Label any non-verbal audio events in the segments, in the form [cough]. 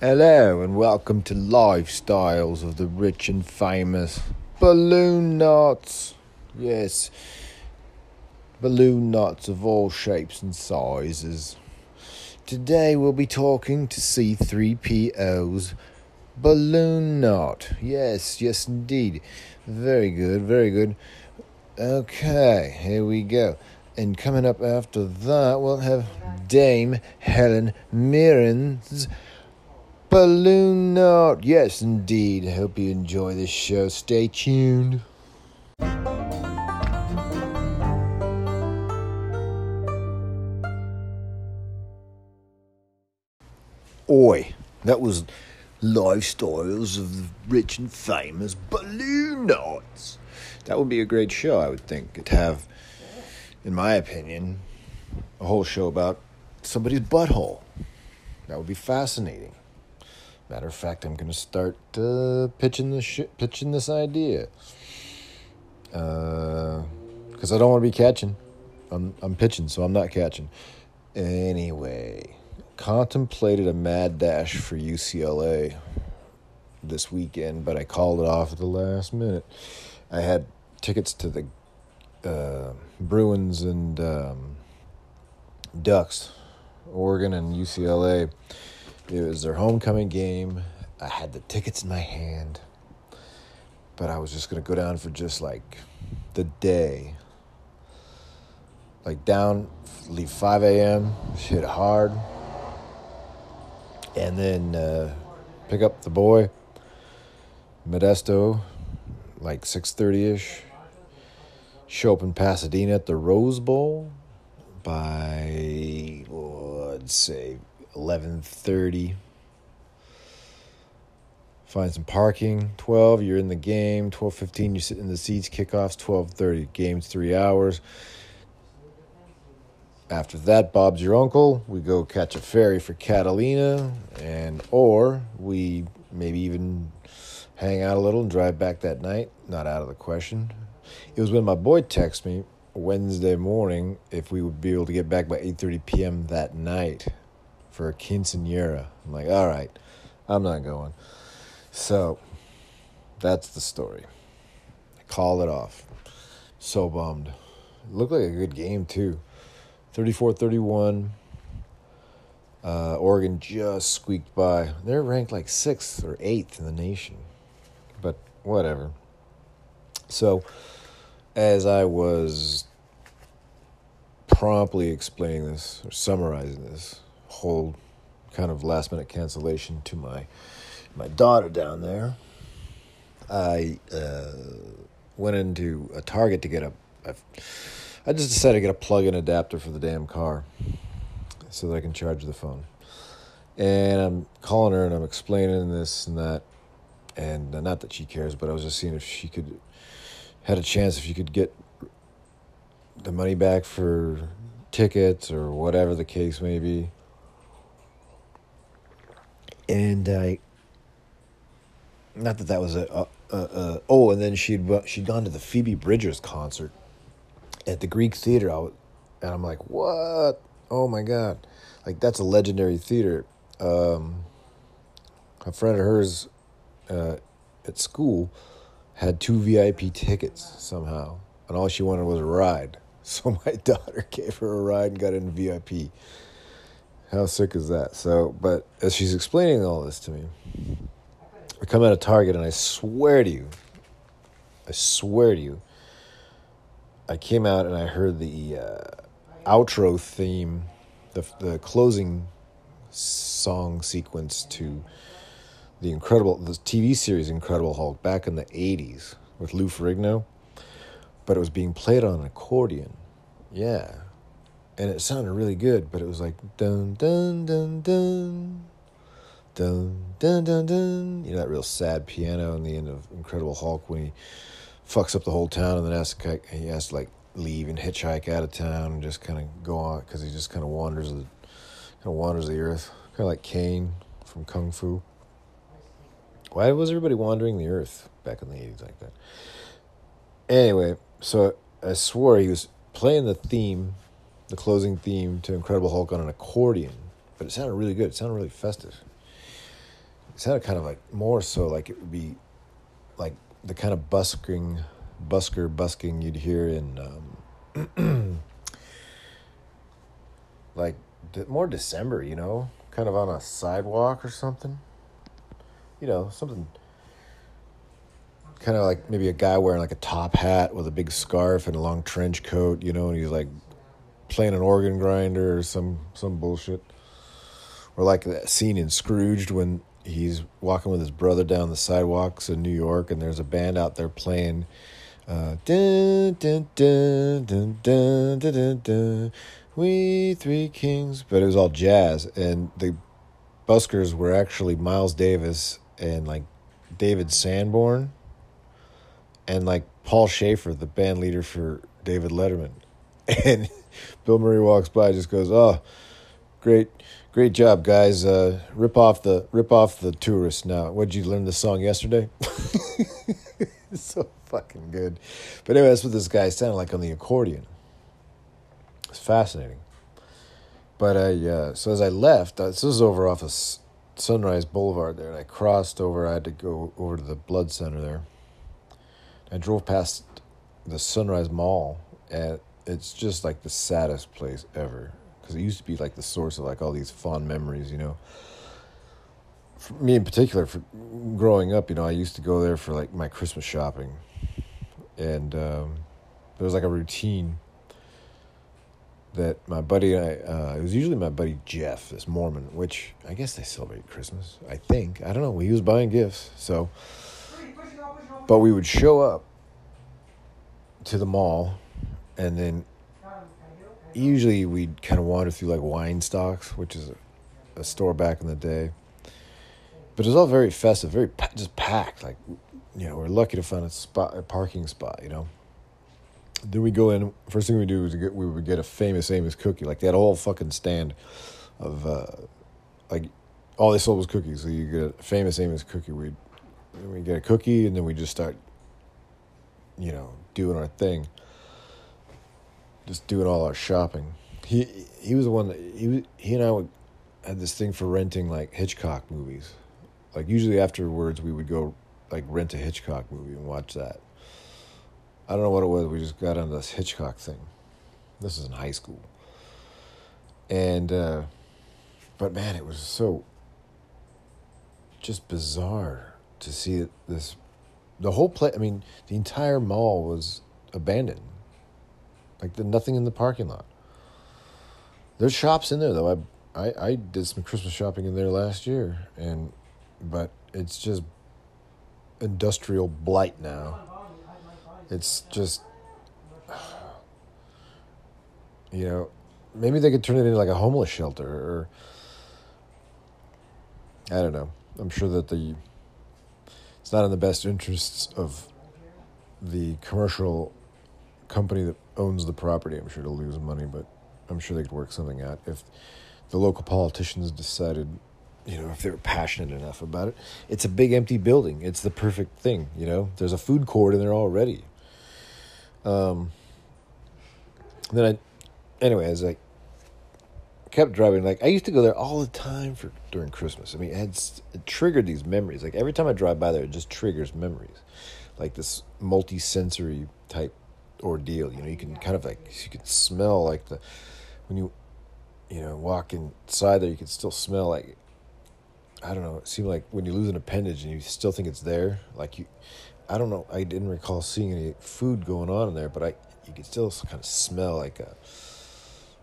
Hello and welcome to Lifestyles of the Rich and Famous. Balloon knots. Yes. Balloon knots of all shapes and sizes. Today we'll be talking to C3PO's balloon knot. Yes, yes indeed. Very good, very good. Okay, here we go. And coming up after that, we'll have Dame Helen Mirren's Balloon Knot. Yes, indeed. Hope you enjoy this show. Stay tuned. Oi, that was Lifestyles of the Rich and Famous Balloon Knots. That would be a great show, I would think. It'd have, in my opinion, a whole show about somebody's butthole. That would be fascinating. Matter of fact, I'm going to start uh, pitching this sh- pitching this idea because uh, I don't want to be catching. I'm I'm pitching, so I'm not catching. Anyway, contemplated a mad dash for UCLA this weekend, but I called it off at the last minute. I had tickets to the uh, Bruins and um, Ducks, Oregon and UCLA it was their homecoming game. I had the tickets in my hand, but I was just going to go down for just like the day. Like down, leave 5 a.m., hit hard, and then uh, pick up the boy, Modesto, like 6.30ish. Show up in Pasadena at the Rose Bowl by, well, I'd say 11:30 find some parking 12 you're in the game 12:15 you sit in the seats kickoffs 12:30 games 3 hours. After that Bob's your uncle we go catch a ferry for Catalina and or we maybe even hang out a little and drive back that night not out of the question. It was when my boy texted me Wednesday morning if we would be able to get back by 8:30 p.m. that night for a quinceanera. I'm like, all right, I'm not going. So that's the story. I called it off. So bummed. It looked like a good game, too. 34 31. Uh, Oregon just squeaked by. They're ranked like sixth or eighth in the nation. But whatever. So, as I was promptly explaining this or summarizing this, whole kind of last minute cancellation to my my daughter down there. I uh, went into a Target to get a. I just decided to get a plug-in adapter for the damn car, so that I can charge the phone. And I'm calling her and I'm explaining this and that, and not that she cares, but I was just seeing if she could had a chance if you could get the money back for tickets or whatever the case may be and I, not that that was a, a, a, a, oh, and then she'd she'd gone to the Phoebe Bridgers concert at the Greek Theater. And I'm like, what? Oh my god, like that's a legendary theater. Um, a friend of hers uh, at school had two VIP tickets somehow, and all she wanted was a ride. [laughs] So my [laughs] daughter gave her a ride and got in VIP. How sick is that? So, but as she's explaining all this to me, I come out of Target and I swear to you, I swear to you, I came out and I heard the uh, outro theme, the the closing song sequence to the incredible the TV series Incredible Hulk back in the '80s with Lou Ferrigno, but it was being played on an accordion. Yeah, and it sounded really good, but it was like dun dun dun dun dun dun dun dun. You know that real sad piano in the end of Incredible Hulk when he fucks up the whole town and then has to he has to like leave and hitchhike out of town and just kind of go on because he just kind of wanders the kind of wanders the earth, kind of like Caine from Kung Fu. Why was everybody wandering the earth back in the eighties like that? Anyway, so I swore he was playing the theme the closing theme to Incredible Hulk on an accordion, but it sounded really good. It sounded really festive. It sounded kind of like more so like it would be like the kind of busking, busker busking you'd hear in um, [clears throat] like more December, you know, kind of on a sidewalk or something. You know, something kind of like maybe a guy wearing like a top hat with a big scarf and a long trench coat, you know, and he's like playing an organ grinder or some some bullshit. Or like that scene in Scrooged when he's walking with his brother down the sidewalks in New York, and there's a band out there playing. Uh, we three kings, but it was all jazz, and the buskers were actually Miles Davis and like David Sanborn, and like Paul Shaffer, the band leader for David Letterman, [laughs] and Bill Murray walks by, just goes, "Oh, great, great job, guys! Uh, rip off the rip off the tourists now. What did you learn the song yesterday? [laughs] it's so fucking good. But anyway, that's what this guy sounded like on the accordion. It's fascinating. But I uh, so as I left, uh, this was over off of Sunrise Boulevard there, and I crossed over. I had to go over to the blood center there. I drove past the Sunrise Mall, and it's just like the saddest place ever because it used to be like the source of like all these fond memories, you know. For me in particular, for growing up, you know, I used to go there for like my Christmas shopping, and um, there was like a routine that my buddy and I, uh, it was usually my buddy Jeff, this Mormon, which I guess they celebrate Christmas. I think I don't know. He was buying gifts, so. But we would show up to the mall, and then usually we'd kind of wander through like wine stocks, which is a, a store back in the day. But it was all very festive, very pa- just packed. Like, you know, we're lucky to find a spot, a parking spot. You know. Then we go in. First thing we do is get we would get a famous Amos cookie. Like that whole fucking stand of uh, like all they sold was cookies. So you get a famous Amos cookie. We we get a cookie and then we just start, you know, doing our thing just doing all our shopping. He he was the one that he he and I would had this thing for renting like Hitchcock movies. Like usually afterwards we would go like rent a Hitchcock movie and watch that. I don't know what it was. We just got into this Hitchcock thing. This is in high school. And uh but man, it was so just bizarre to see this the whole place I mean, the entire mall was abandoned like the, nothing in the parking lot. There's shops in there though. I, I I did some Christmas shopping in there last year, and but it's just industrial blight now. It's just [sighs] you know maybe they could turn it into like a homeless shelter or I don't know. I'm sure that the it's not in the best interests of the commercial company that owns the property, I'm sure, to lose money, but I'm sure they could work something out if the local politicians decided, you know, if they were passionate enough about it. It's a big empty building. It's the perfect thing, you know. There's a food court in there already. Um. Then I, anyway, as I kept driving, like I used to go there all the time for during Christmas. I mean, it, it triggered these memories. Like every time I drive by there, it just triggers memories, like this multi-sensory type ordeal. You know, you can kind of like you can smell like the when you you know walk inside there, you can still smell like I don't know. It seemed like when you lose an appendage and you still think it's there, like you. I don't know. I didn't recall seeing any food going on in there, but I you could still kind of smell like a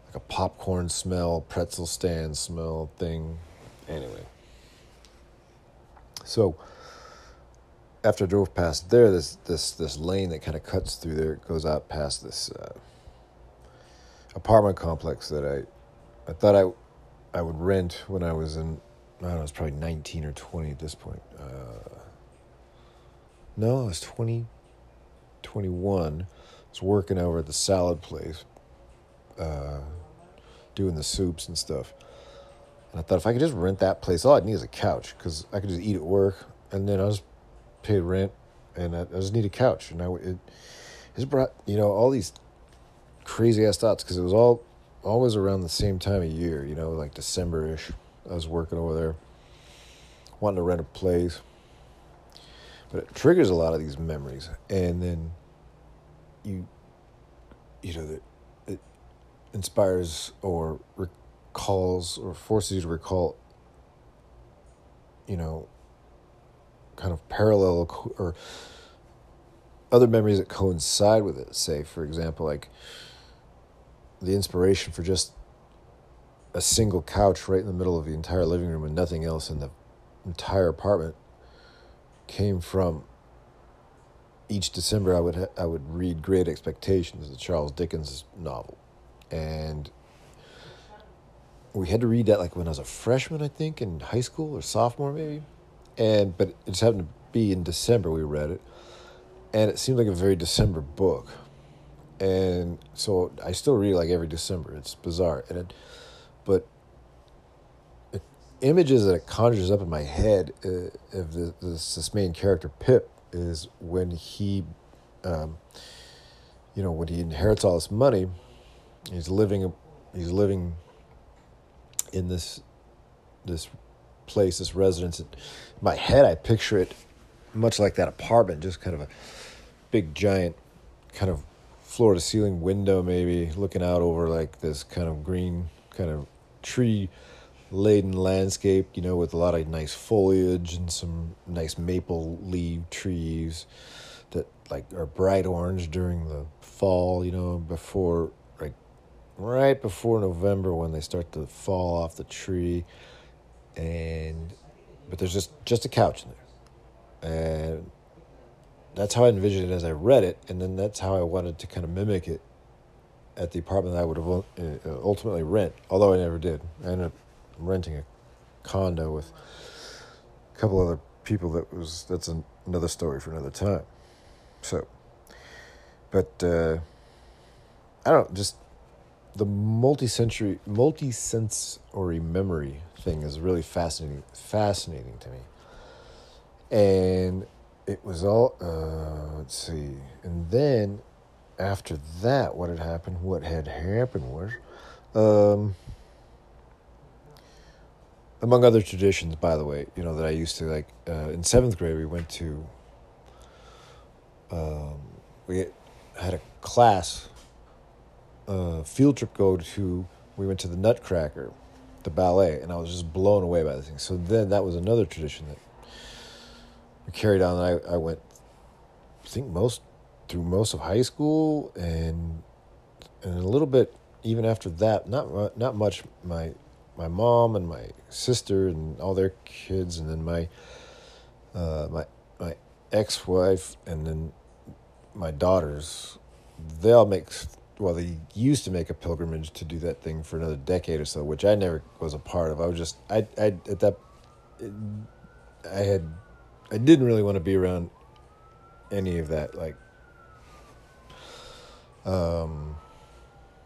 like a popcorn smell, pretzel stand smell thing. Anyway, so after I drove past there, this this this lane that kind of cuts through there goes out past this uh, apartment complex that I I thought I I would rent when I was in I don't know, I was probably nineteen or twenty at this point. Uh, no, I was 20, 21. I was working over at the salad place, uh, doing the soups and stuff. And I thought if I could just rent that place, all I'd need is a couch because I could just eat at work, and then I was paid rent, and I, I just need a couch. And I it has brought you know all these crazy ass thoughts because it was all always around the same time of year. You know, like December ish. I was working over there, wanting to rent a place. But it triggers a lot of these memories, and then you, you know, it, it inspires or recalls or forces you to recall, you know, kind of parallel or other memories that coincide with it. Say, for example, like the inspiration for just a single couch right in the middle of the entire living room and nothing else in the entire apartment came from each December I would ha- I would read Great Expectations, the Charles Dickens novel, and we had to read that like when I was a freshman, I think, in high school or sophomore maybe, and but it just happened to be in December we read it, and it seemed like a very December book, and so I still read like every December. It's bizarre, and it, but it, images that it conjures up in my head uh, of the, this, this main character Pip is when he, um, you know, when he inherits all this money, he's living, he's living in this, this place, this residence. In my head, I picture it much like that apartment, just kind of a big giant, kind of floor to ceiling window, maybe looking out over like this kind of green, kind of tree laden landscape, you know, with a lot of nice foliage and some nice maple leaf trees that like are bright orange during the fall, you know, before like right before November when they start to fall off the tree and but there's just just a couch in there. And that's how I envisioned it as I read it, and then that's how I wanted to kind of mimic it at the apartment that I would have uh, ultimately rent. Although I never did. I ended up renting a condo with a couple other people. That was that's an, another story for another time. So, but uh, I don't know, just the multi-sensory multi-sensory memory thing is really fascinating fascinating to me. And it was all uh, let's see. And then after that what had happened what had happened was um, among other traditions by the way you know that i used to like uh, in seventh grade we went to um, we had a class uh, field trip go to we went to the nutcracker the ballet and i was just blown away by the thing so then that was another tradition that we carried on. I, I went, I think most through most of high school and and a little bit even after that. Not not much. My my mom and my sister and all their kids, and then my uh, my my ex wife, and then my daughters. They all make well. They used to make a pilgrimage to do that thing for another decade or so, which I never was a part of. I was just I I at that I had I didn't really want to be around any of that like um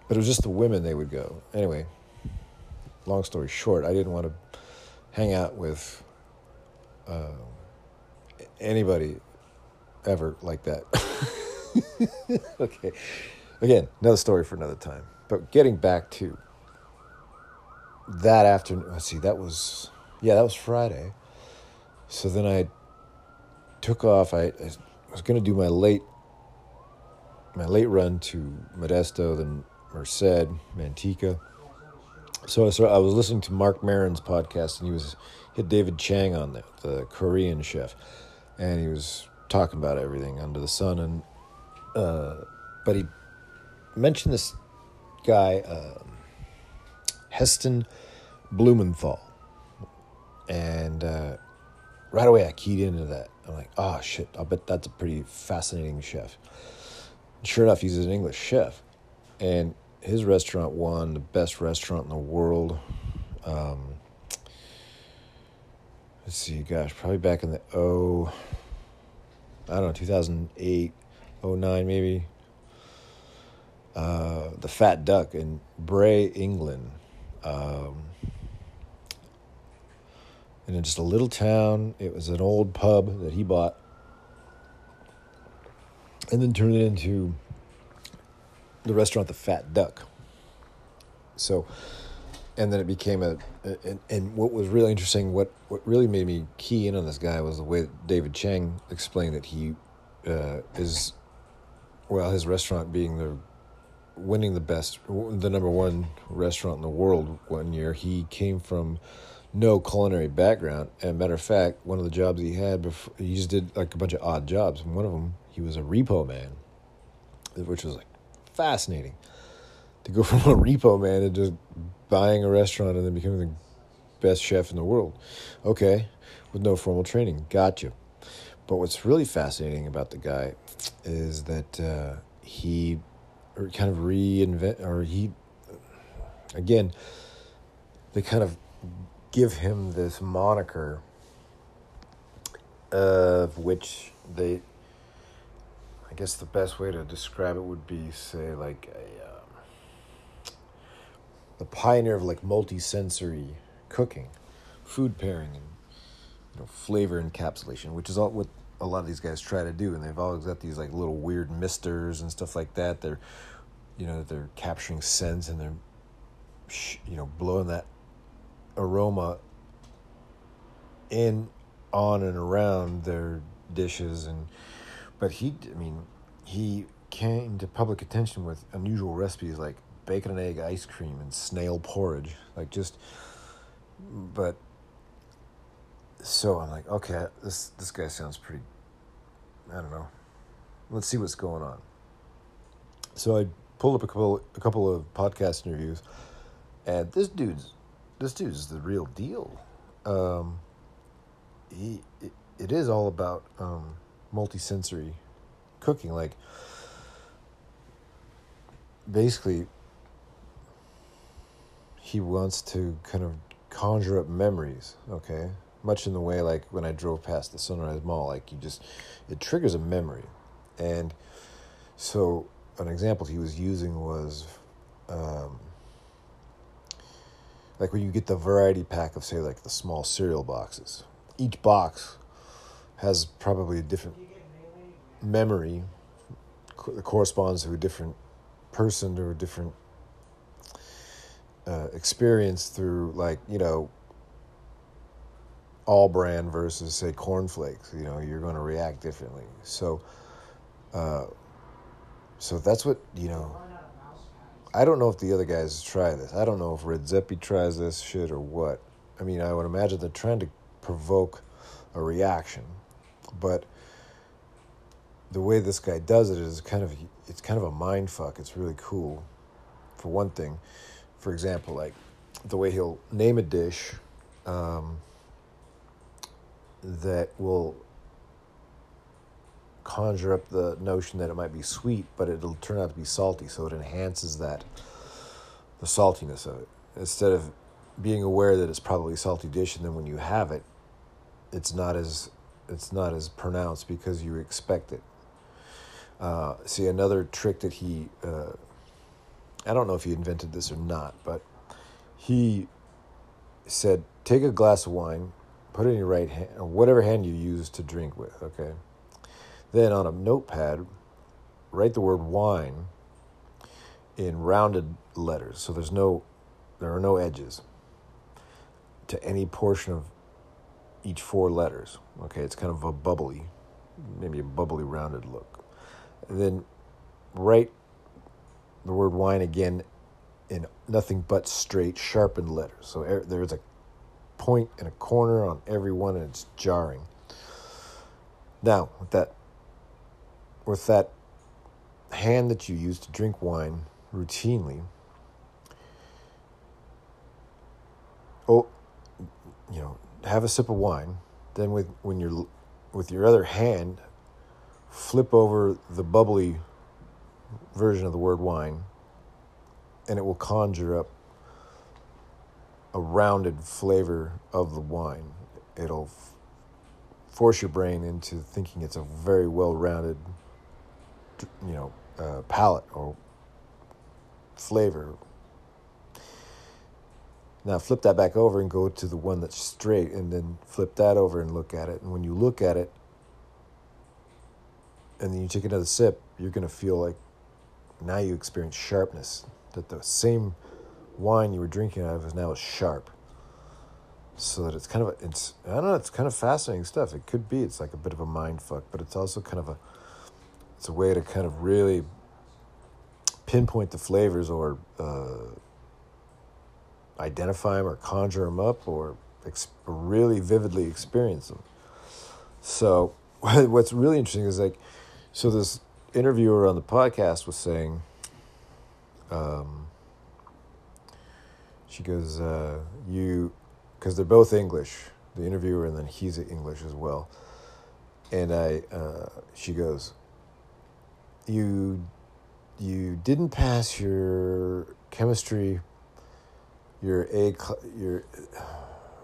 but it was just the women they would go anyway long story short i didn't want to hang out with uh, anybody ever like that [laughs] okay again another story for another time but getting back to that afternoon let's see that was yeah that was friday so then i took off. I, I was going to do my late my late run to Modesto, then Merced, Manteca. So I, I was listening to Marc Maron's podcast, and he was hit David Chang on there, the Korean chef, and he was talking about everything under the sun. And uh, but he mentioned this guy uh, Heston Blumenthal, and uh, right away I keyed into that. I'm like, oh shit, I'll bet that's a pretty fascinating chef. Sure enough, he's an English chef. And his restaurant won the best restaurant in the world. Um, let's see, gosh, probably back in the oh, I don't know, 2008, 09 maybe. Uh, the Fat Duck in Bray, England. Um, and in just a little town. It was an old pub that he bought and then turned it into the restaurant The Fat Duck. So and then it became a, and, and what was really interesting, what what really made me key in on this guy was the way David Chang explained that he uh, is, well, his restaurant being the winning the best, the number one restaurant in the world one year. He came from no culinary background, and matter of fact, one of the jobs he had before, he just did like a bunch of odd jobs. And one of them, he was a repo man, which was like fascinating to go [laughs] from a repo man to just buying a restaurant and then becoming the best chef in the world. Okay, with no formal training. Gotcha. But what's really fascinating about the guy is that uh, he kind of reinvent, or he, again, they kind of give him this moniker of which they, I guess the best way to describe it would be, say, like a, uh, the pioneer of like multi-sensory cooking, food pairing, and you know, flavor encapsulation, which is all what a lot of these guys try to do, and they've always got these like little weird misters and stuff like that. They're, you know, they're capturing scents and they're, you know, blowing that aroma in, on, and around their dishes, and but he, I mean, he came to public attention with unusual recipes like bacon and egg ice cream and snail porridge, like just, but so I'm like, okay, this this guy sounds pretty. I don't know. Let's see what's going on. So I pulled up a couple a couple of podcast interviews, and this dude's this dude's the real deal. Um, he it, it is all about um, multisensory cooking. Like basically, he wants to kind of conjure up memories. Okay, much in the way like when I drove past the Sunrise Mall, like you just it triggers a memory, and so an example he was using was. Um, like when you get the variety pack of say like the small cereal boxes each box has probably a different memory that corresponds to a different person or a different uh, experience through like you know All-Bran versus say cornflakes you know you're going to react differently so uh, so that's what you know I don't know if the other guys try this. I don't know if Redzepi tries this shit or what. I mean, I would imagine they're trying to provoke a reaction, but the way this guy does it is kind of it's kind of a mind fuck. It's really cool. For one thing, for example, like the way he'll name a dish um, that will conjure up the notion that it might be sweet, but it'll turn out to be salty, so it enhances that the saltiness of it. Instead of being aware that it's probably a salty dish, and then when you have it, it's not as it's not as pronounced because you expect it. Uh, see another trick that he, uh, I don't know if he invented this or not, but he said, take a glass of wine, put it in your right hand, or whatever hand you use to drink with. Okay, then on a notepad, write the word wine in rounded letters. So there's no, there are no edges to any portion of each four letters. Okay, it's kind of a bubbly, maybe a bubbly rounded look. And then write the word wine again in nothing but straight sharpened letters. So er, there's a point and a corner on every one and it's jarring. Now, with that with that hand that you use to drink wine routinely, oh, you know, have a sip of wine. Then with when you're with your other hand, flip over the bubbly version of the word wine, and it will conjure up a rounded flavor of the wine. It'll f- force your brain into thinking it's a very well-rounded you know, uh, palate or flavor. Now flip that back over and go to the one that's straight, and then flip that over and look at it. And when you look at it, and then you take another sip, you're to feel like now you experience sharpness. That the same wine you were drinking out of is now sharp. So that it's kind of a, it's I don't know it's kind of fascinating stuff. It could be it's like a bit of a mind fuck, but it's also kind of a it's a way to kind of really pinpoint the flavors or uh, identify them or conjure them up or ex- really vividly experience them. So [laughs] what's really interesting is like, so this interviewer on the podcast was saying, um, she goes, uh, you, because they're both English, the interviewer and then he's English as well. And I, uh, she goes, you, you didn't pass your chemistry, your A, your,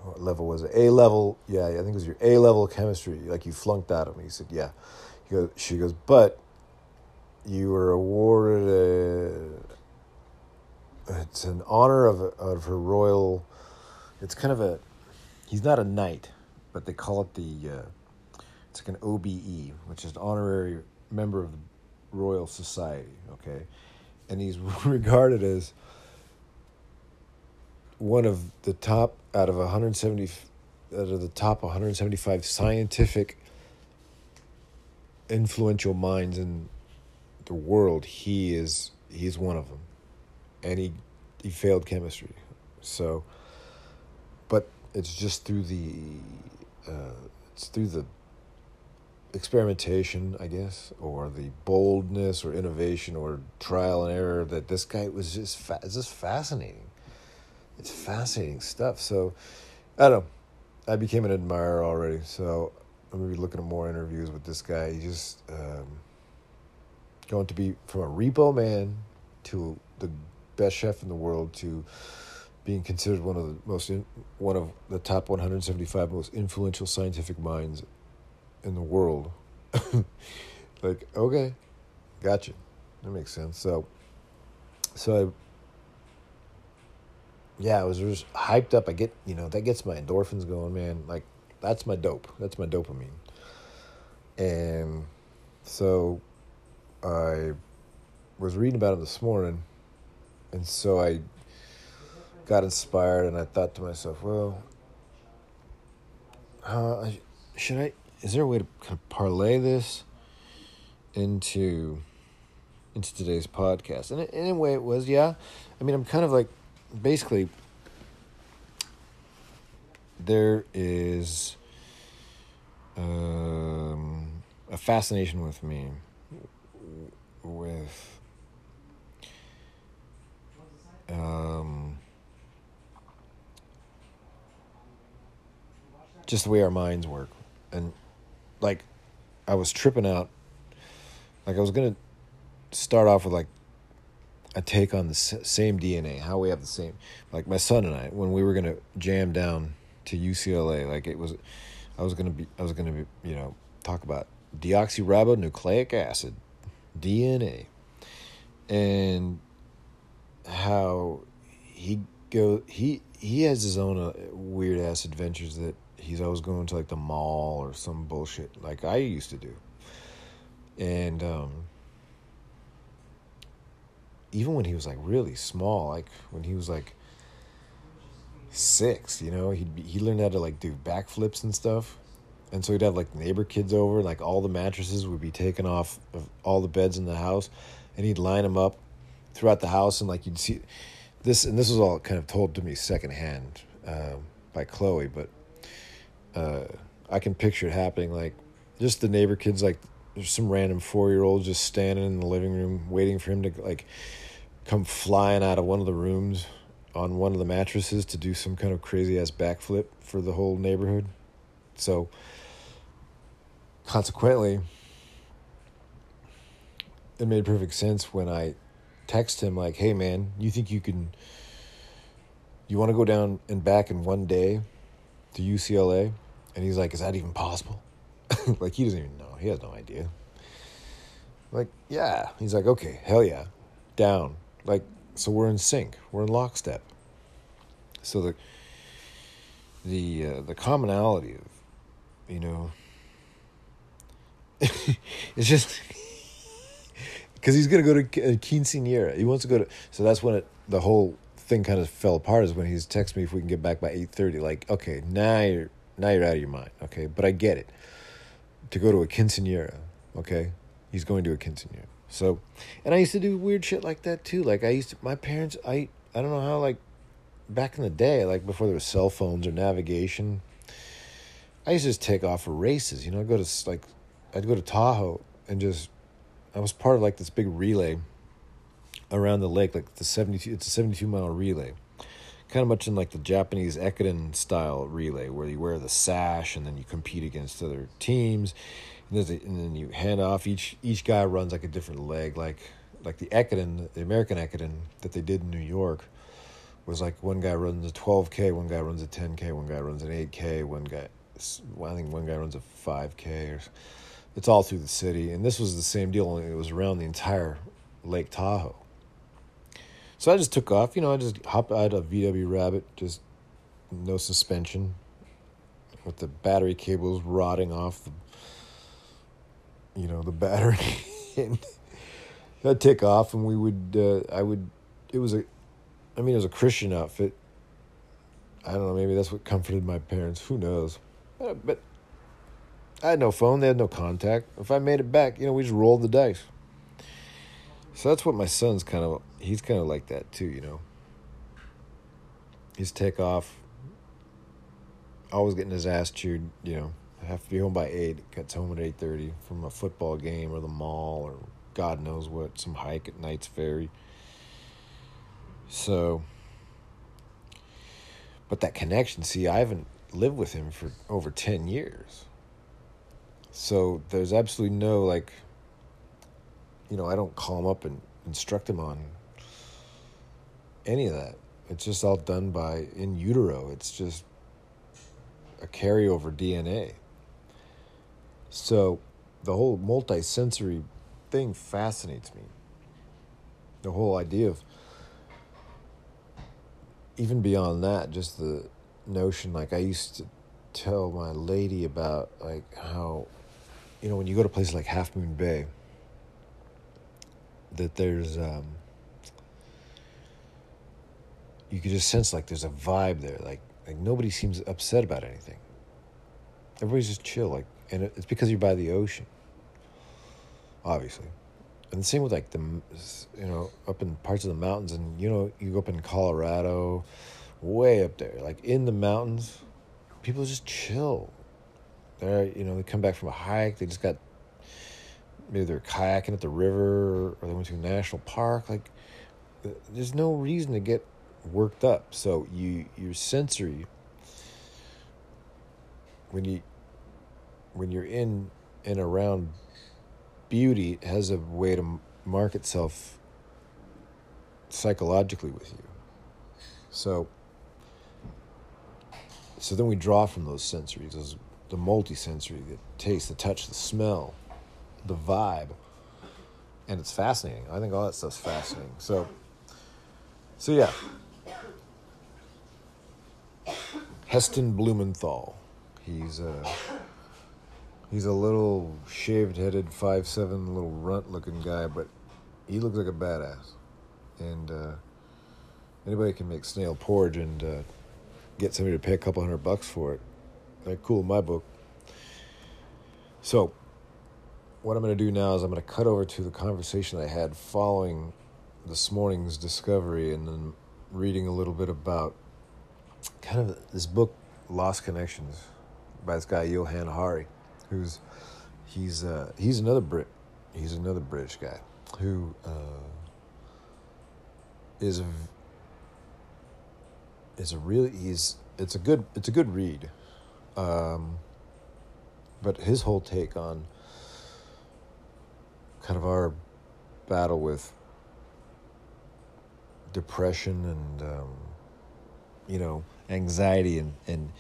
what level was it? A level, yeah, I think it was your A level chemistry. Like you flunked out of me. He said, yeah. He goes, she goes, but you were awarded a, it's an honor of, of her royal, it's kind of a, he's not a knight, but they call it the, uh, it's like an OBE, which is an honorary member of the Royal Society, okay? And he's [laughs] regarded as one of the top out of 170 out of the top 175 scientific influential minds in the world he is he's one of them and he he failed chemistry. So but it's just through the uh, it's through the experimentation i guess or the boldness or innovation or trial and error that this guy was just fa- it's just fascinating. It's fascinating stuff. So i don't know. I became an admirer already. So i'm gonna be looking at more interviews with this guy. He's just um, going to be from a repo man to the best chef in the world to being considered one of the most in, one of the top 175 most influential scientific minds in the world. [laughs] like, okay, gotcha. That makes sense. So, so I, yeah, I was just hyped up. I get, you know, that gets my endorphins going, man. Like, that's my dope. That's my dopamine. And so I was reading about it this morning, and so I got inspired, and I thought to myself, well, uh, should I? Is there a way to kind of parlay this into into today's podcast? And in a way, it was, yeah. I mean, I'm kind of like, basically, there is um, a fascination with me with um, just the way our minds work. And like, I was tripping out. Like, I was going to start off with like a take on the same DNA, how we have the same. Like, my son and I, when we were going to jam down to UCLA, like, it was, I was going to be, I was going to be, you know, talk about deoxyribonucleic acid DNA and how he go he he has his own uh, weird ass adventures that he's always going to like the mall or some bullshit like I used to do. And um even when he was like really small, like when he was like six, you know, he he learned how to like do backflips and stuff and so he'd have like neighbor kids over, like all the mattresses would be taken off of all the beds in the house, and he'd line them up throughout the house, and like you'd see this, and this was all kind of told to me secondhand uh, by Chloe, but uh, I can picture it happening, like just the neighbor kids, like there's some random four year old just standing in the living room waiting for him to like come flying out of one of the rooms on one of the mattresses to do some kind of crazy ass backflip for the whole neighborhood. So consequently, it made perfect sense when I text him like, "Hey man, you think you can you want to go down and back in one day to UCLA?" And he's like, "Is that even possible?" [laughs] like he doesn't even know. He has no idea. Like, yeah. He's like, "Okay, hell yeah. Down." Like so we're in sync. We're in lockstep. So the the uh, the commonality of you know [laughs] it's just because he's gonna go to a uh, quinceanera. He wants to go to. So that's when it, the whole thing kind of fell apart is when he's texting me if we can get back by eight thirty. Like, okay, now you're now you're out of your mind. Okay, but I get it. To go to a quinceanera, okay, he's going to a quinceanera. So, and I used to do weird shit like that too. Like I used to, my parents, I I don't know how like back in the day, like before there was cell phones or navigation, I used to just take off for races. You know, I'd go to like, I'd go to Tahoe and just, I was part of like this big relay around the lake, like the 72, it's a 72 mile relay. Kind of much in like the Japanese Ekiden style relay, where you wear the sash and then you compete against other teams. And, a, and then you hand off each each guy runs like a different leg, like like the Ekiden, the American Ekiden that they did in New York was like one guy runs a 12k, one guy runs a 10k, one guy runs an 8k, one guy I think one guy runs a 5k or it's all through the city and this was the same deal only it was around the entire Lake Tahoe. So I just took off, you know, I just hopped out of VW Rabbit, just no suspension with the battery cables rotting off the you know, the battery [laughs] and I'd take off and we would uh, I would it was a I mean, it was a Christian outfit. I don't know. Maybe that's what comforted my parents. Who knows? But I had no phone. They had no contact. If I made it back, you know, we just rolled the dice. So that's what my son's kind of. He's kind of like that too. You know. He's take off. Always getting his ass chewed. You know, I have to be home by eight. Gets home at eight thirty from a football game or the mall or God knows what, some hike at Knight's Ferry. So, but that connection, see, I haven't lived with him for over 10 years. So there's absolutely no, like, you know, I don't call him up and instruct him on any of that. It's just all done by in utero. It's just a carryover DNA. So the whole multi-sensory thing fascinates me. The whole idea of even beyond that, just the notion, like I used to tell my lady about like how, you know, when you go to places like Half Moon Bay, that there's, um, you could just sense like there's a vibe there, like like nobody seems upset about anything. Everybody's just chill, like, and it's because you're by the ocean, obviously. And the same with like the you know up in parts of the mountains. And you know you go up in colorado way up there like in the mountains people just chill they're you know they come back from a hike they just got maybe they're kayaking at the river or they went to a national park like there's no reason to get worked up so you your sensory when you when you're in and around beauty has a way to mark itself psychologically with you. So, so then we draw from those sensories, those, the multi-sensory, the taste, the touch, the smell, the vibe, and it's fascinating. I think all that stuff's fascinating. So, so yeah. Heston Blumenthal. He's a he's a little shaved headed, five seven, little runt looking guy, but he looks like a badass. And uh, anybody can make snail porridge and uh, get somebody to pay a couple hundred bucks for it. That's cool my book. So, what I'm going to do now is I'm going to cut over to the conversation I had following this morning's discovery and then reading a little bit about kind of this book, Lost Connections, by this guy, Johann Hari who's he's uh, he's another Brit. He's another British guy who uh, is a is a really he's it's a good it's a good read, um, but his whole take on kind of our battle with depression and um, you know anxiety and and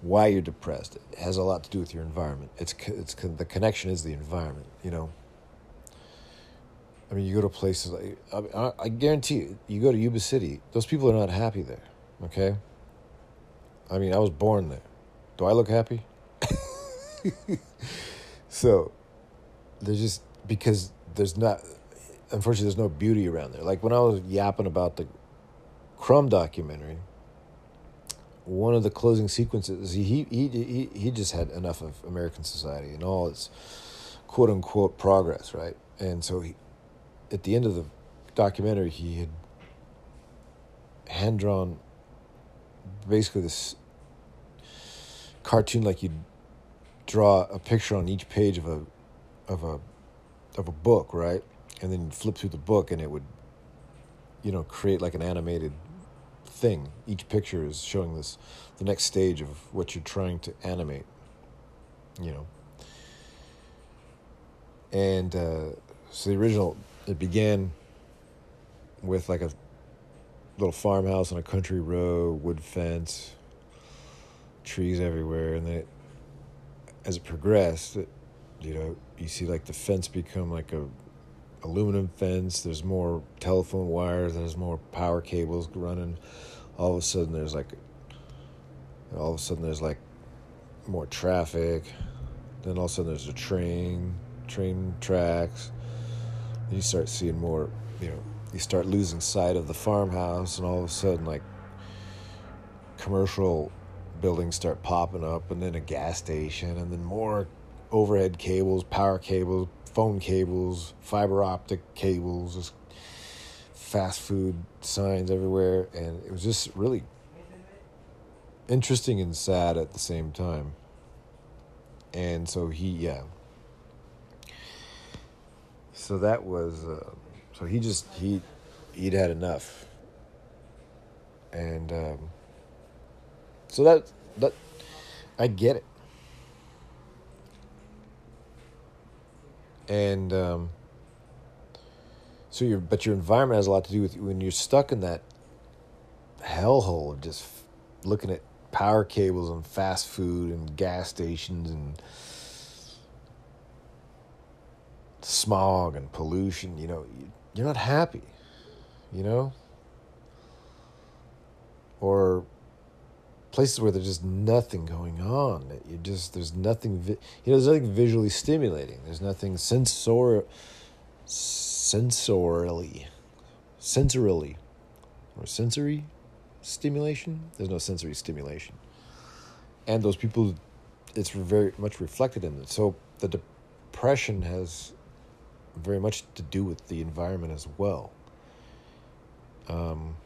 why you're depressed. It has a lot to do with your environment. It's it's the connection is the environment. You know. I mean, you go to places like I, I guarantee you, you go to Yuba City. Those people are not happy there. Okay. I mean, I was born there. Do I look happy? [laughs] so, there's just because there's not. Unfortunately, there's no beauty around there. Like when I was yapping about the Crumb documentary, one of the closing sequences, he, he, he, he just had enough of American society and all its quote unquote progress, right? And so he, at the end of the documentary, he had hand drawn basically this cartoon like you'd draw a picture on each page of a of a of a book, right? And then you'd flip through the book and it would you know create like an animated thing. Each picture is showing this the next stage of what you're trying to animate. You know. And uh, so the original it began with like a little farmhouse on a country road, wood fence, trees everywhere, and then as it progressed, it, you know, you see like the fence become like a aluminum fence. There's more telephone wires. There's more power cables running. All of a sudden, there's like, all of a sudden, there's like more traffic. Then all of a sudden, there's a train, train tracks. Then you start seeing more, you know, you start losing sight of the farmhouse, and all of a sudden, like commercial buildings start popping up, and then a gas station, and then more overhead cables, power cables, phone cables, fiber optic cables, just fast food signs everywhere, and it was just really interesting and sad at the same time. And so he, yeah. So that was. Uh, so he just he he'd had enough, and um, so that that I get it, and um, so your but your environment has a lot to do with when you're stuck in that hellhole of just looking at power cables and fast food and gas stations and smog and pollution. You know, you're not happy, you know? Or places where there's just nothing going on. You just there's nothing vi- you know there's nothing visually stimulating. There's nothing sensor sensorily sensorily or sensory stimulation. There's no sensory stimulation. And those people it's very much reflected in it. So the depression has very much to do with the environment as well. Um,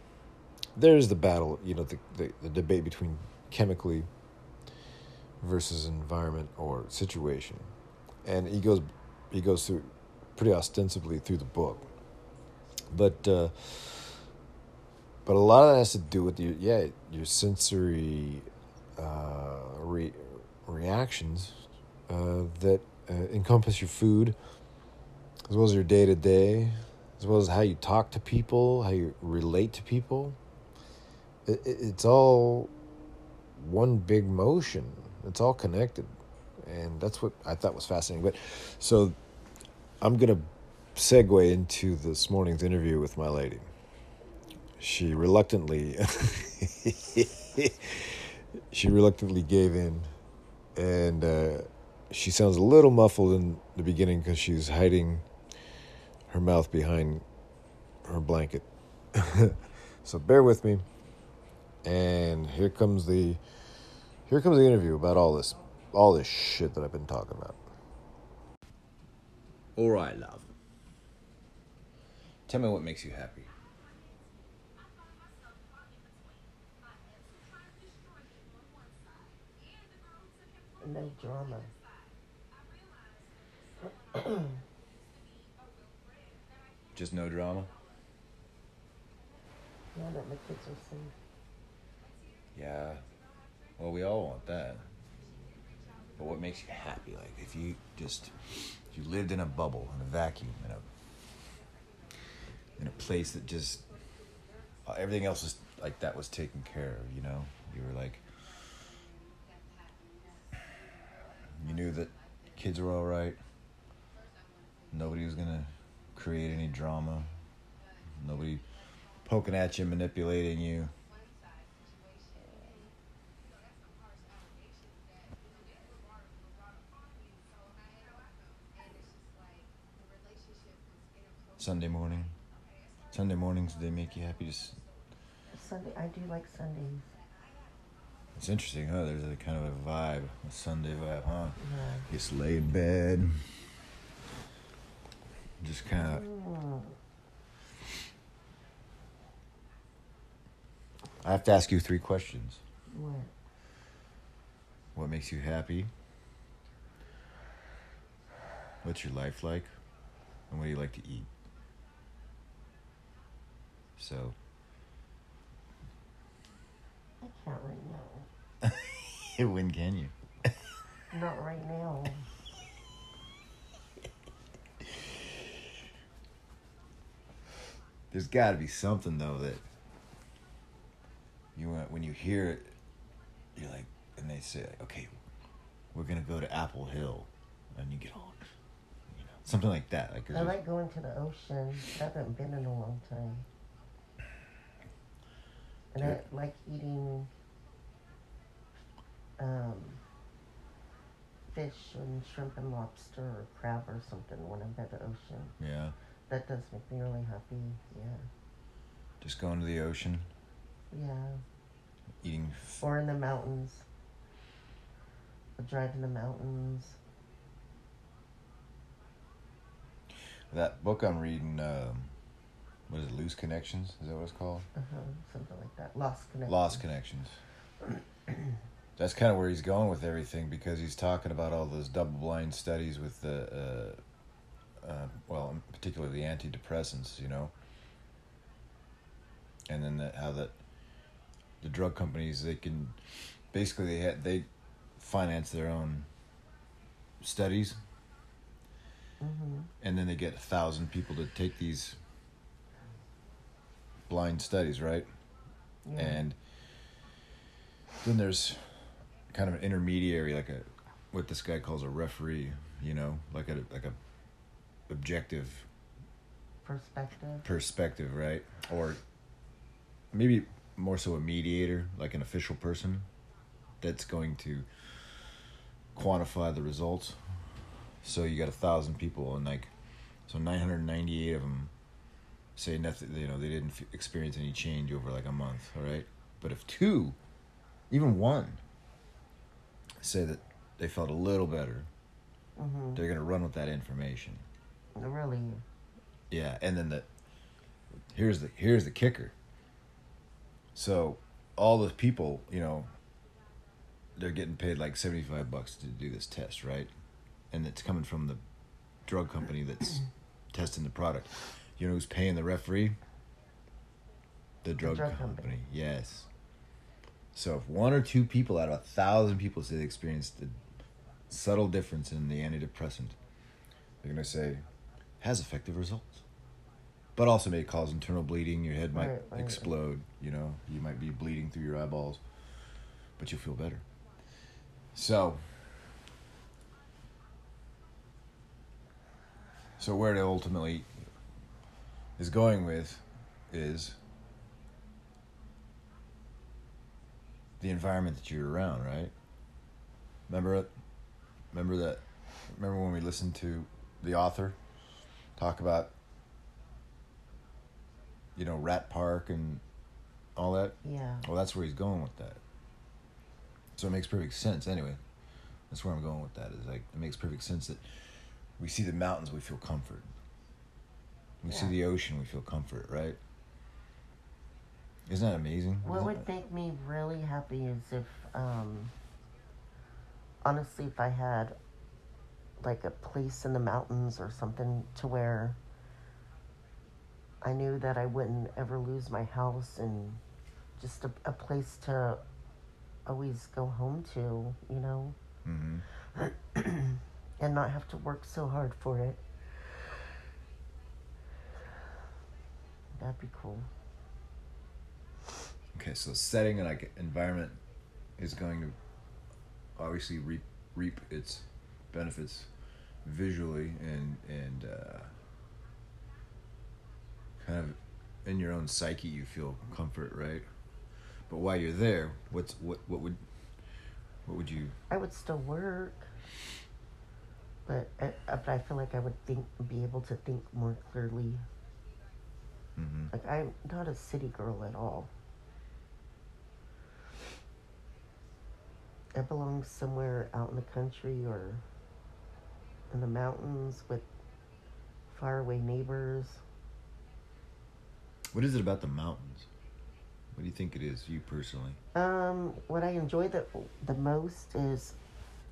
there's the battle, you know, the, the, the debate between chemically versus environment or situation, and he goes he goes through pretty ostensibly through the book, but uh, but a lot of that has to do with your yeah your sensory uh, re- reactions uh, that uh, encompass your food as well as your day to day, as well as how you talk to people, how you relate to people. It, it, it's all one big motion. It's all connected, and that's what I thought was fascinating. But so, I'm gonna segue into this morning's interview with my lady. She reluctantly, [laughs] she reluctantly gave in, and uh, she sounds a little muffled in the beginning because she's hiding her mouth behind her blanket. [laughs] so bear with me. And here comes the here comes the interview about all this all this shit that I've been talking about. All right, love. Tell me what makes you happy. No drama. Just no drama? Yeah, that my kids are safe. Yeah. Well, we all want that. But what makes you happy? Like if you just if you lived in a bubble, in a vacuum, in a in a place that just uh, everything else was like that was taken care of, you know? You were like you knew that kids were all right. Nobody was to create any drama. Nobody poking at you, manipulating you. Sunday morning. Sunday mornings, do they make you happy? Just Sunday. I do like Sundays. It's interesting, huh? There's a kind of a vibe, a Sunday vibe, huh? Yeah. Just lay in bed. Just kind of. Mm. I have to ask you three questions. What? What makes you happy? What's your life like? And what do you like to eat? So, I can't right now. [laughs] when can you? Not right now. There's got to be something though that you want when you hear it, you're like, and they say, like, okay, we're gonna go to Apple Hill, and you get on, you know, something like that. Like, I like going to the ocean. I haven't been in a long time. And Yeah. I like eating um, fish and shrimp and lobster or crab or something when I'm by the ocean. yeah, That does make me really happy. Yeah. just going to the ocean, Yeah. eating. F- Or in the mountains. A drive in the mountains. that book I'm reading, um, what is it, Loose Connections? Is that what it's called? Uh-huh. Something like that. Lost connection. Lost Connections. [clears throat] That's kind of where he's going with everything because he's talking about all those double blind studies with the, uh, uh, well, particularly the antidepressants, you know, and then that how that the drug companies they can basically they had they finance their own studies Mm-hmm. and then they get a thousand people to take these blind studies, right? Yeah. and then there's kind of an intermediary like a what this guy calls a referee you know like a like a objective Perspective. perspective right or maybe more so a mediator like an official person that's going to quantify the results so you got a thousand people and like so 998 of them say nothing you know they didn't f- experience any change over like a month all right but if two even one say that they felt a little better Mm-hmm. they're going to run with that information Really. yeah, and then the here's the here's the kicker. So all those people, you know, they're getting paid like seventy five bucks to do this test, right? And it's coming from the drug company that's [clears throat] testing the product. You know who's paying the referee? The drug, drug company. company. Yes. So if one or two people out of a thousand people say they experienced a subtle difference in the antidepressant, they're gonna say has effective results. But also may cause internal bleeding, your head might Right, right. explode, you know, you might be bleeding through your eyeballs, but you'll feel better. So So where it ultimately is going with is the environment that you're around, right? Remember it? Remember that? Remember when we listened to the author talk about, you know, Rat Park and all that? Yeah. Well, that's where he's going with that. So it makes perfect sense. Anyway, that's where I'm going with that. Is like it makes perfect sense that we see the mountains, we feel comfort. We see the ocean, we feel comfort, right? Isn't that amazing? What Isn't would that- make me really happy is if, um, honestly, if I had like a place in the mountains or something to where I knew that I wouldn't ever lose my house and just a, a place to always go home to, you know, Mhm. [clears throat] and not have to work so hard for it. That'd be cool. Okay, so setting and like environment is going to obviously reap reap its benefits visually and and uh, kind of in your own psyche you feel comfort, right? But while you're there, what's what what would what would you I would still work, but I, but I feel like I would think be able to think more clearly. Mm-hmm. Like I'm not a city girl at all. I belong somewhere out in the country or in the mountains with faraway neighbors. What is it about the mountains? What do you think it is, you personally? Um, what I enjoy the the most is,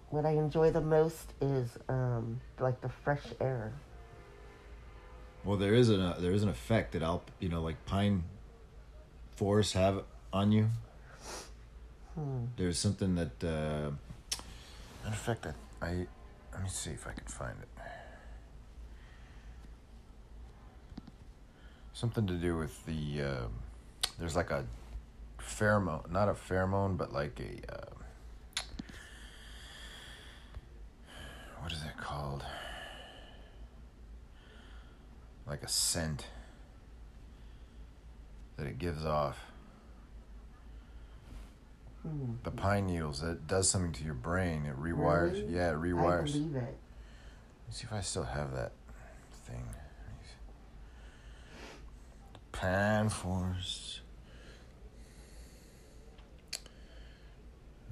what I enjoy the most is um, like the fresh air. Well, there is an uh, there is an effect that alp, you know, like pine forests have on you. Hmm. There's something that, uh, in fact, I, I let me see if I can find it. Something to do with the uh, there's like a pheromone, not a pheromone, but like a uh, what is it called? Like a scent that it gives off. Hmm. The pine needles, it does something to your brain. It rewires. Really? Yeah, it I rewires. believe it. Let's see if I still have that thing. Pan Force.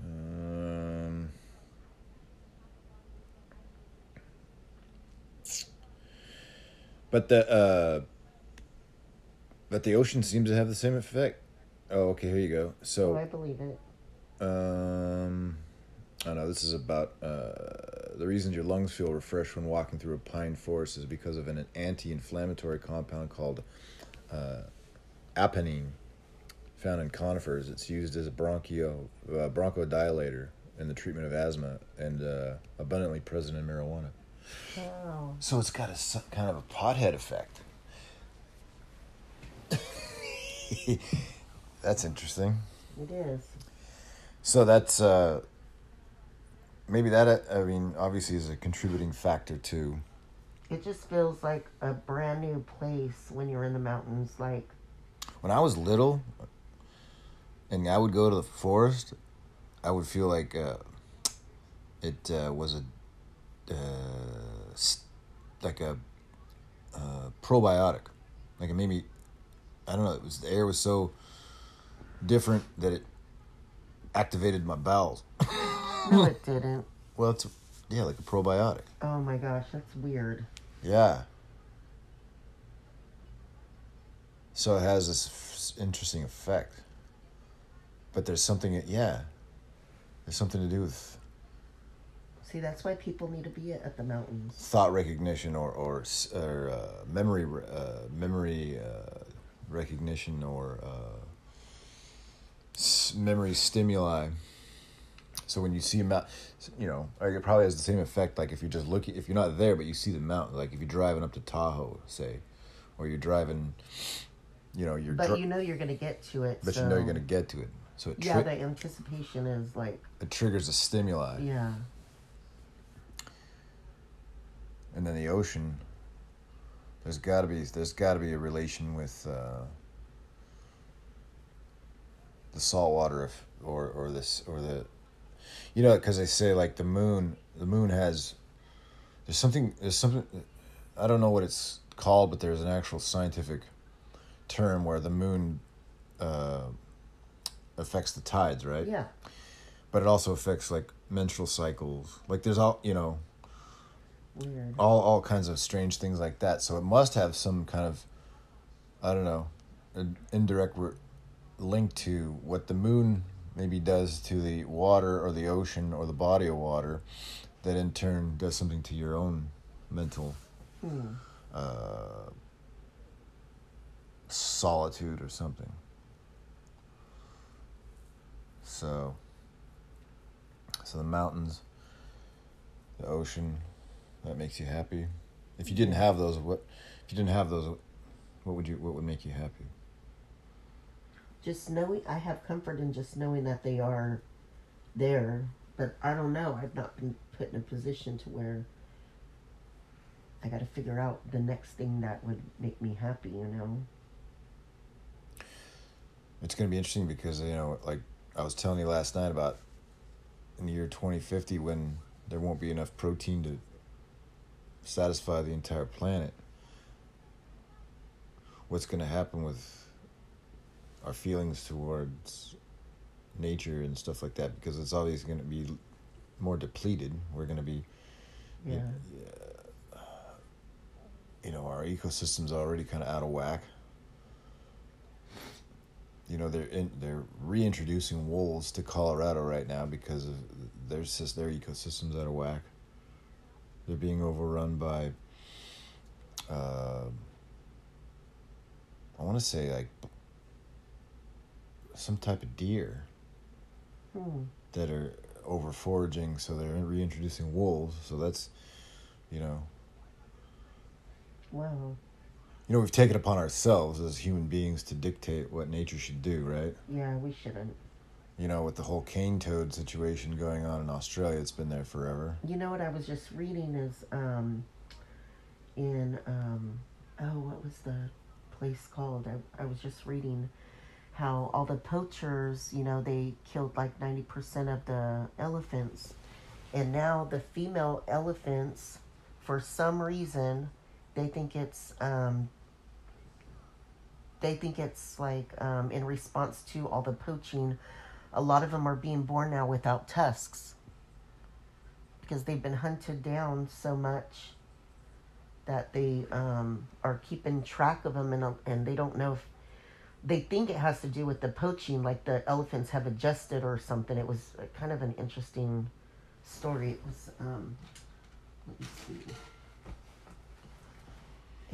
Um, but the uh, but the ocean seems to have the same effect. Oh, okay. Here you go. So Oh, I believe it. um, I know. This is about uh, the reasons your lungs feel refreshed when walking through a pine forest is because of an anti-inflammatory compound called uh, a-pinene, found in conifers. It's used as a bronchio uh, bronchodilator in the treatment of asthma and uh, abundantly present in marijuana. Wow. So it's got a kind of a pothead effect. [laughs] That's interesting. It is. So that's uh, maybe that. uh, I mean, obviously, is a contributing factor to. It just feels like a brand new place when you're in the mountains. Like, When I was little, and I would go to the forest, I would feel like uh, it uh, was a uh, like a uh, probiotic. Like it made me. I don't know. It was the air was so different that it activated my bowels. no, it [laughs] didn't. Well, it's yeah, like a probiotic. Oh my gosh, that's weird. Yeah. So it has this f- interesting effect. But there's something, yeah, there's something to do with See, that's why people need to be at the mountains. thought recognition or or, or uh, memory uh, memory uh, recognition or uh, memory stimuli. So when you see a mountain, you know, it probably has the same effect. Like if you're just looking, if you're not there, but you see the mountain, like if you're driving up to Tahoe, say, or you're driving, you know, you're, But dri- you know you're gonna get to it. but so. you know you're gonna get to it. So it, Yeah, the anticipation is like, it triggers a stimuli. yeah. And then the ocean there's got to be there's got to be a relation with uh, the salt water if, or or this or the you know because they say like the moon the moon has there's something there's something I don't know what it's called but there's an actual scientific term where the moon uh, affects the tides right Yeah. but it also affects like menstrual cycles like there's all you know Weird. all all kinds of strange things like that. So it must have some kind of, I don't know, an indirect re- link to what the moon maybe does to the water or the ocean or the body of water, that in turn does something to your own mental Hmm. uh, solitude or something. So, so the mountains, the ocean, that makes you happy. If you didn't have those, what? If you didn't have those, what would you? What would make you happy? Just knowing, I have comfort in just knowing that they are there. But I don't know. I've not been put in a position to where I got to figure out the next thing that would make me happy. You know. It's going to be interesting because you know, like I was telling you last night about in the year 2050 when there won't be enough protein to satisfy the entire planet. What's going to happen with our feelings towards nature and stuff like that because it's always going to be more depleted. We're going to be, Yeah. you know, our ecosystem's already kind of out of whack. You know, they're in, they're reintroducing wolves to Colorado right now because of their their ecosystem's out of whack. They're being overrun by. Uh, I want to say like some type of deer Hmm. that are over foraging, so they're reintroducing wolves. So that's, you know, Wow. you know, we've taken upon ourselves as human beings to dictate what nature should do, right? Yeah, we shouldn't. You know, with the whole cane toad situation going on in Australia, it's been there forever. You know what I was just reading is um in um oh what was the place called? I I was just reading how all the poachers, you know, they killed like 90% of the elephants. And now the female elephants for some reason they think it's um they think it's like um, in response to all the poaching a lot of them are being born now without tusks. Because they've been hunted down so much that they um, are keeping track of them and, uh, and they don't know if they think it has to do with the poaching like the elephants have adjusted or something. It was kind of an interesting story. It was um, let me see.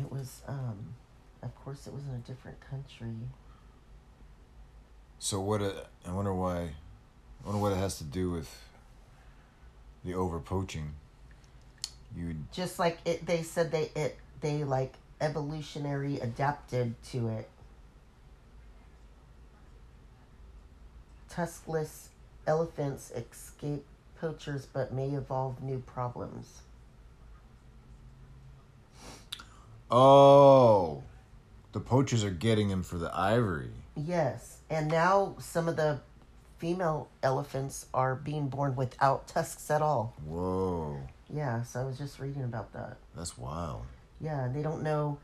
It was um, of course it was in a different country So what? It, I wonder why. I wonder what it has to do with the over poaching. You just like it they said they it they like evolutionary adapted to it tuskless elephants escape poachers but may evolve new problems Oh, the poachers are getting him for the ivory. yes and now some of the female elephants are being born without tusks at all Whoa, yeah so i was just reading about that that's wild. Yeah, they don't know.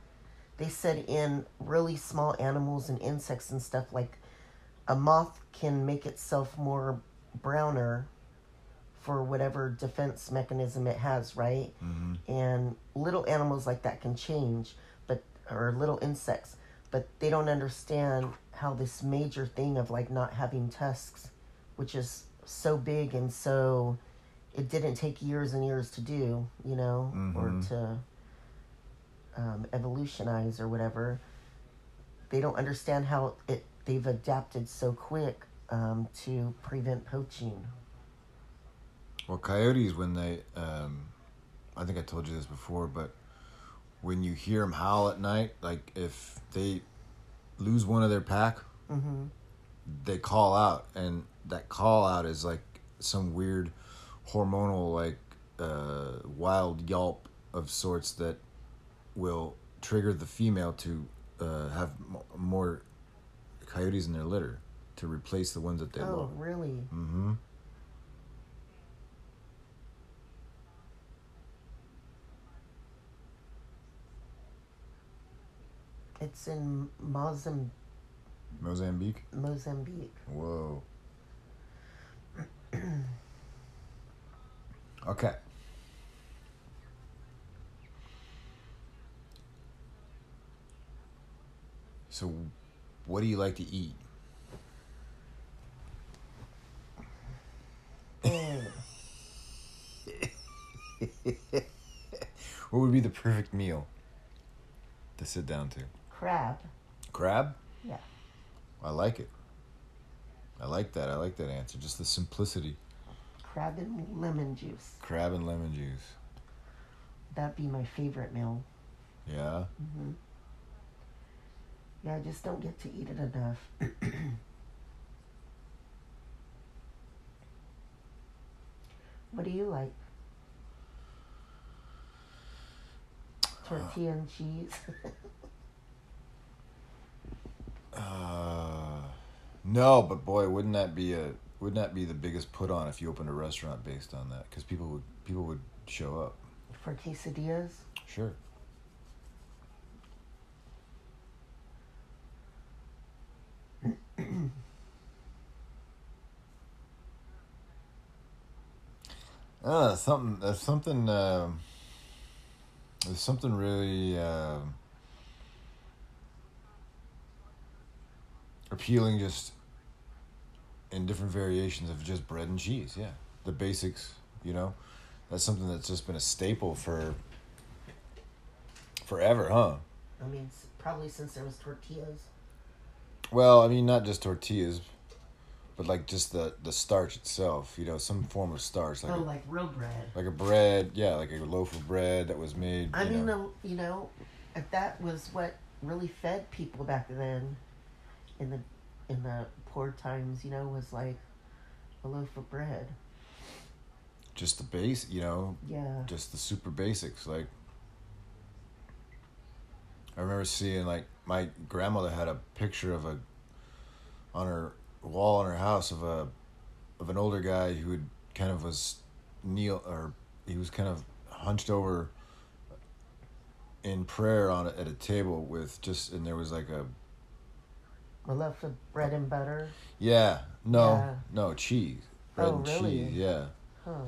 They said in really small animals and insects and stuff, like a moth can make itself more browner for whatever defense mechanism it has, right? hmm And little animals like that can change, but or little insects, but they don't understand how this major thing of like not having tusks, which is so big and so it didn't take years and years to do, you know, or Mhm. to um, evolutionize or whatever. They don't understand how it they've adapted so quick um, to prevent poaching. Well, coyotes when they, um, I think I told you this before, but when you hear them howl at night, like if they lose one of their pack, Mm-hmm. they call out, and that call out is like some weird hormonal, like uh, wild yelp of sorts that will trigger the female to uh, have m- more coyotes in their litter to replace the ones that they Oh, love. really? Mm-hmm. It's in Mozambique. Mozambique. Mozambique. Whoa. okay. So, what do you like to eat? Mm. [laughs] What would be the perfect meal to sit down to? Crab. Crab? Yeah. I like it. I like that. I like that answer. Just the simplicity. Crab and lemon juice. Crab and lemon juice. That'd be my favorite meal. Yeah. hmm Yeah, I just don't get to eat it enough. [clears throat] what do you like? Tortilla and cheese. [laughs] Uh, no, but boy, wouldn't that be a wouldn't that be the biggest put on if you opened a restaurant based on that? Because people would people would show up for quesadillas. Sure. [clears throat] Uh, something. There's something. Uh, there's something really. Uh, appealing, just in different variations of just bread and cheese. Yeah, the basics. You know, that's something that's just been a staple for forever, huh? I mean, probably since there was tortillas. Well, I mean, not just tortillas, but like just the the starch itself. You know, some form of starch, like oh, a, like real bread. like a bread. Yeah, like a loaf of bread that was made. I you mean, know. the, you know, if that was what really fed people back then, in the in the poor times, you know, was like a loaf of bread. just the base. You know, Yeah. just the super basics. Like, I remember seeing like my grandmother had a picture of a on her wall in her house of a of an older guy who had kind of was kneel or he was kind of hunched over in prayer on a, at a table with just and there was like a A loaf of bread and butter. yeah no Yeah. no cheese bread Oh, and really? cheese yeah Huh.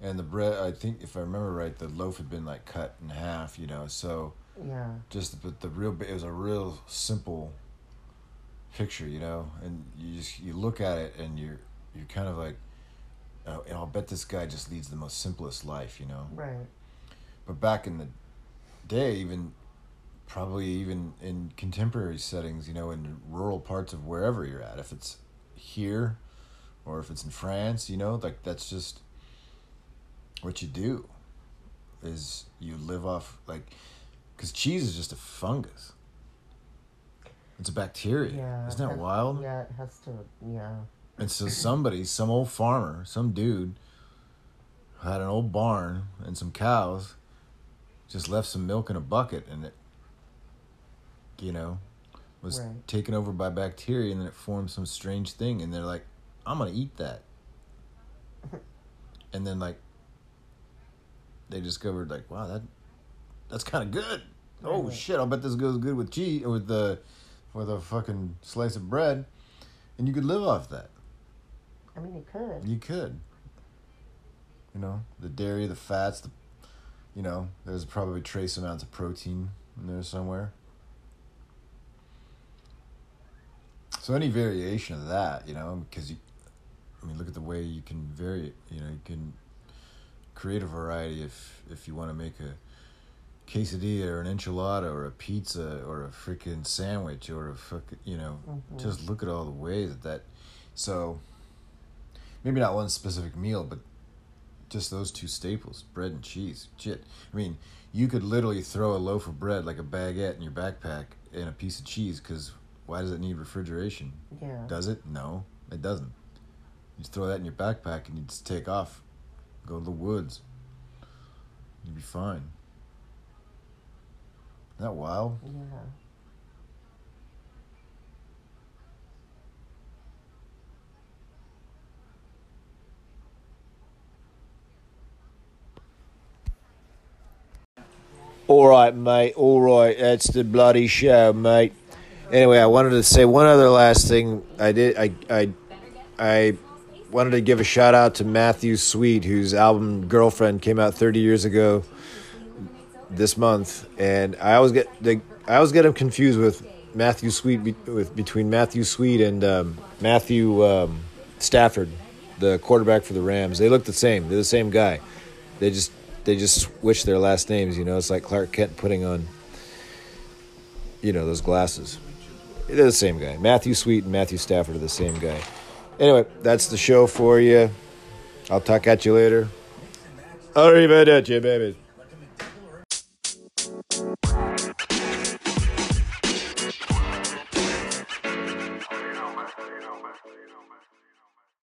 and the bread i think if i remember right the loaf had been like cut in half you know so Yeah. just but the real it was a real simple picture you know and you just you look at it and you're you're kind of like oh, and i'll bet this guy just leads the most simplest life you know Right. but back in the day even probably even in contemporary settings you know in rural parts of wherever you're at if it's here or if it's in france you know like that's just what you do is you live off like because cheese is just a fungus it's a bacteria Yeah. isn't that it- wild Yeah, it has to. Yeah. and so somebody, some old farmer, some dude, had an old barn and some cows, just left some milk in a bucket, and it, you know, was Right. taken over by bacteria, and then it formed some strange thing, and they're like, "I'm gonna eat that," [laughs] and then like, they discovered like, "Wow, that, that's kind of good." Oh shit! I'll bet this goes good with cheese or with the, with a fucking slice of bread, and you could live off that. I mean, you could. You could. You know, the dairy, the fats, the you know, there's probably trace amounts of protein in there somewhere. So any variation of that, you know, because you I mean look at the way you can vary you know, you can create a variety if if you want to make a quesadilla or an enchilada or a pizza or a freaking sandwich or a fucking, you know, Mhm. just look at all the ways that that so maybe not one specific meal, but just those two staples, bread and cheese. Shit. I mean, you could literally throw a loaf of bread like a baguette in your backpack and a piece of cheese because why does it need refrigeration? Yeah. Does it? No, it doesn't. You just throw that in your backpack and you just take off, go to the woods. You'd be fine. Isn't that wild? Yeah. All right, mate. All right, that's the bloody show, mate. Anyway, I wanted to say one other last thing. I did. I I I wanted to give a shout out to Matthew Sweet, whose album "Girlfriend" came out 30 years ago this month, and I always get I always get him confused with Matthew Sweet with between Matthew Sweet and um, Matthew um, Stafford, the quarterback for the Rams. They look the same. They're the same guy. They just they just switch their last names. You know, it's like Clark Kent putting on you know those glasses. They're the same guy. Matthew Sweet and Matthew Stafford are the same guy. Anyway, that's the show for you. I'll talk at you later. Arrivederci, baby.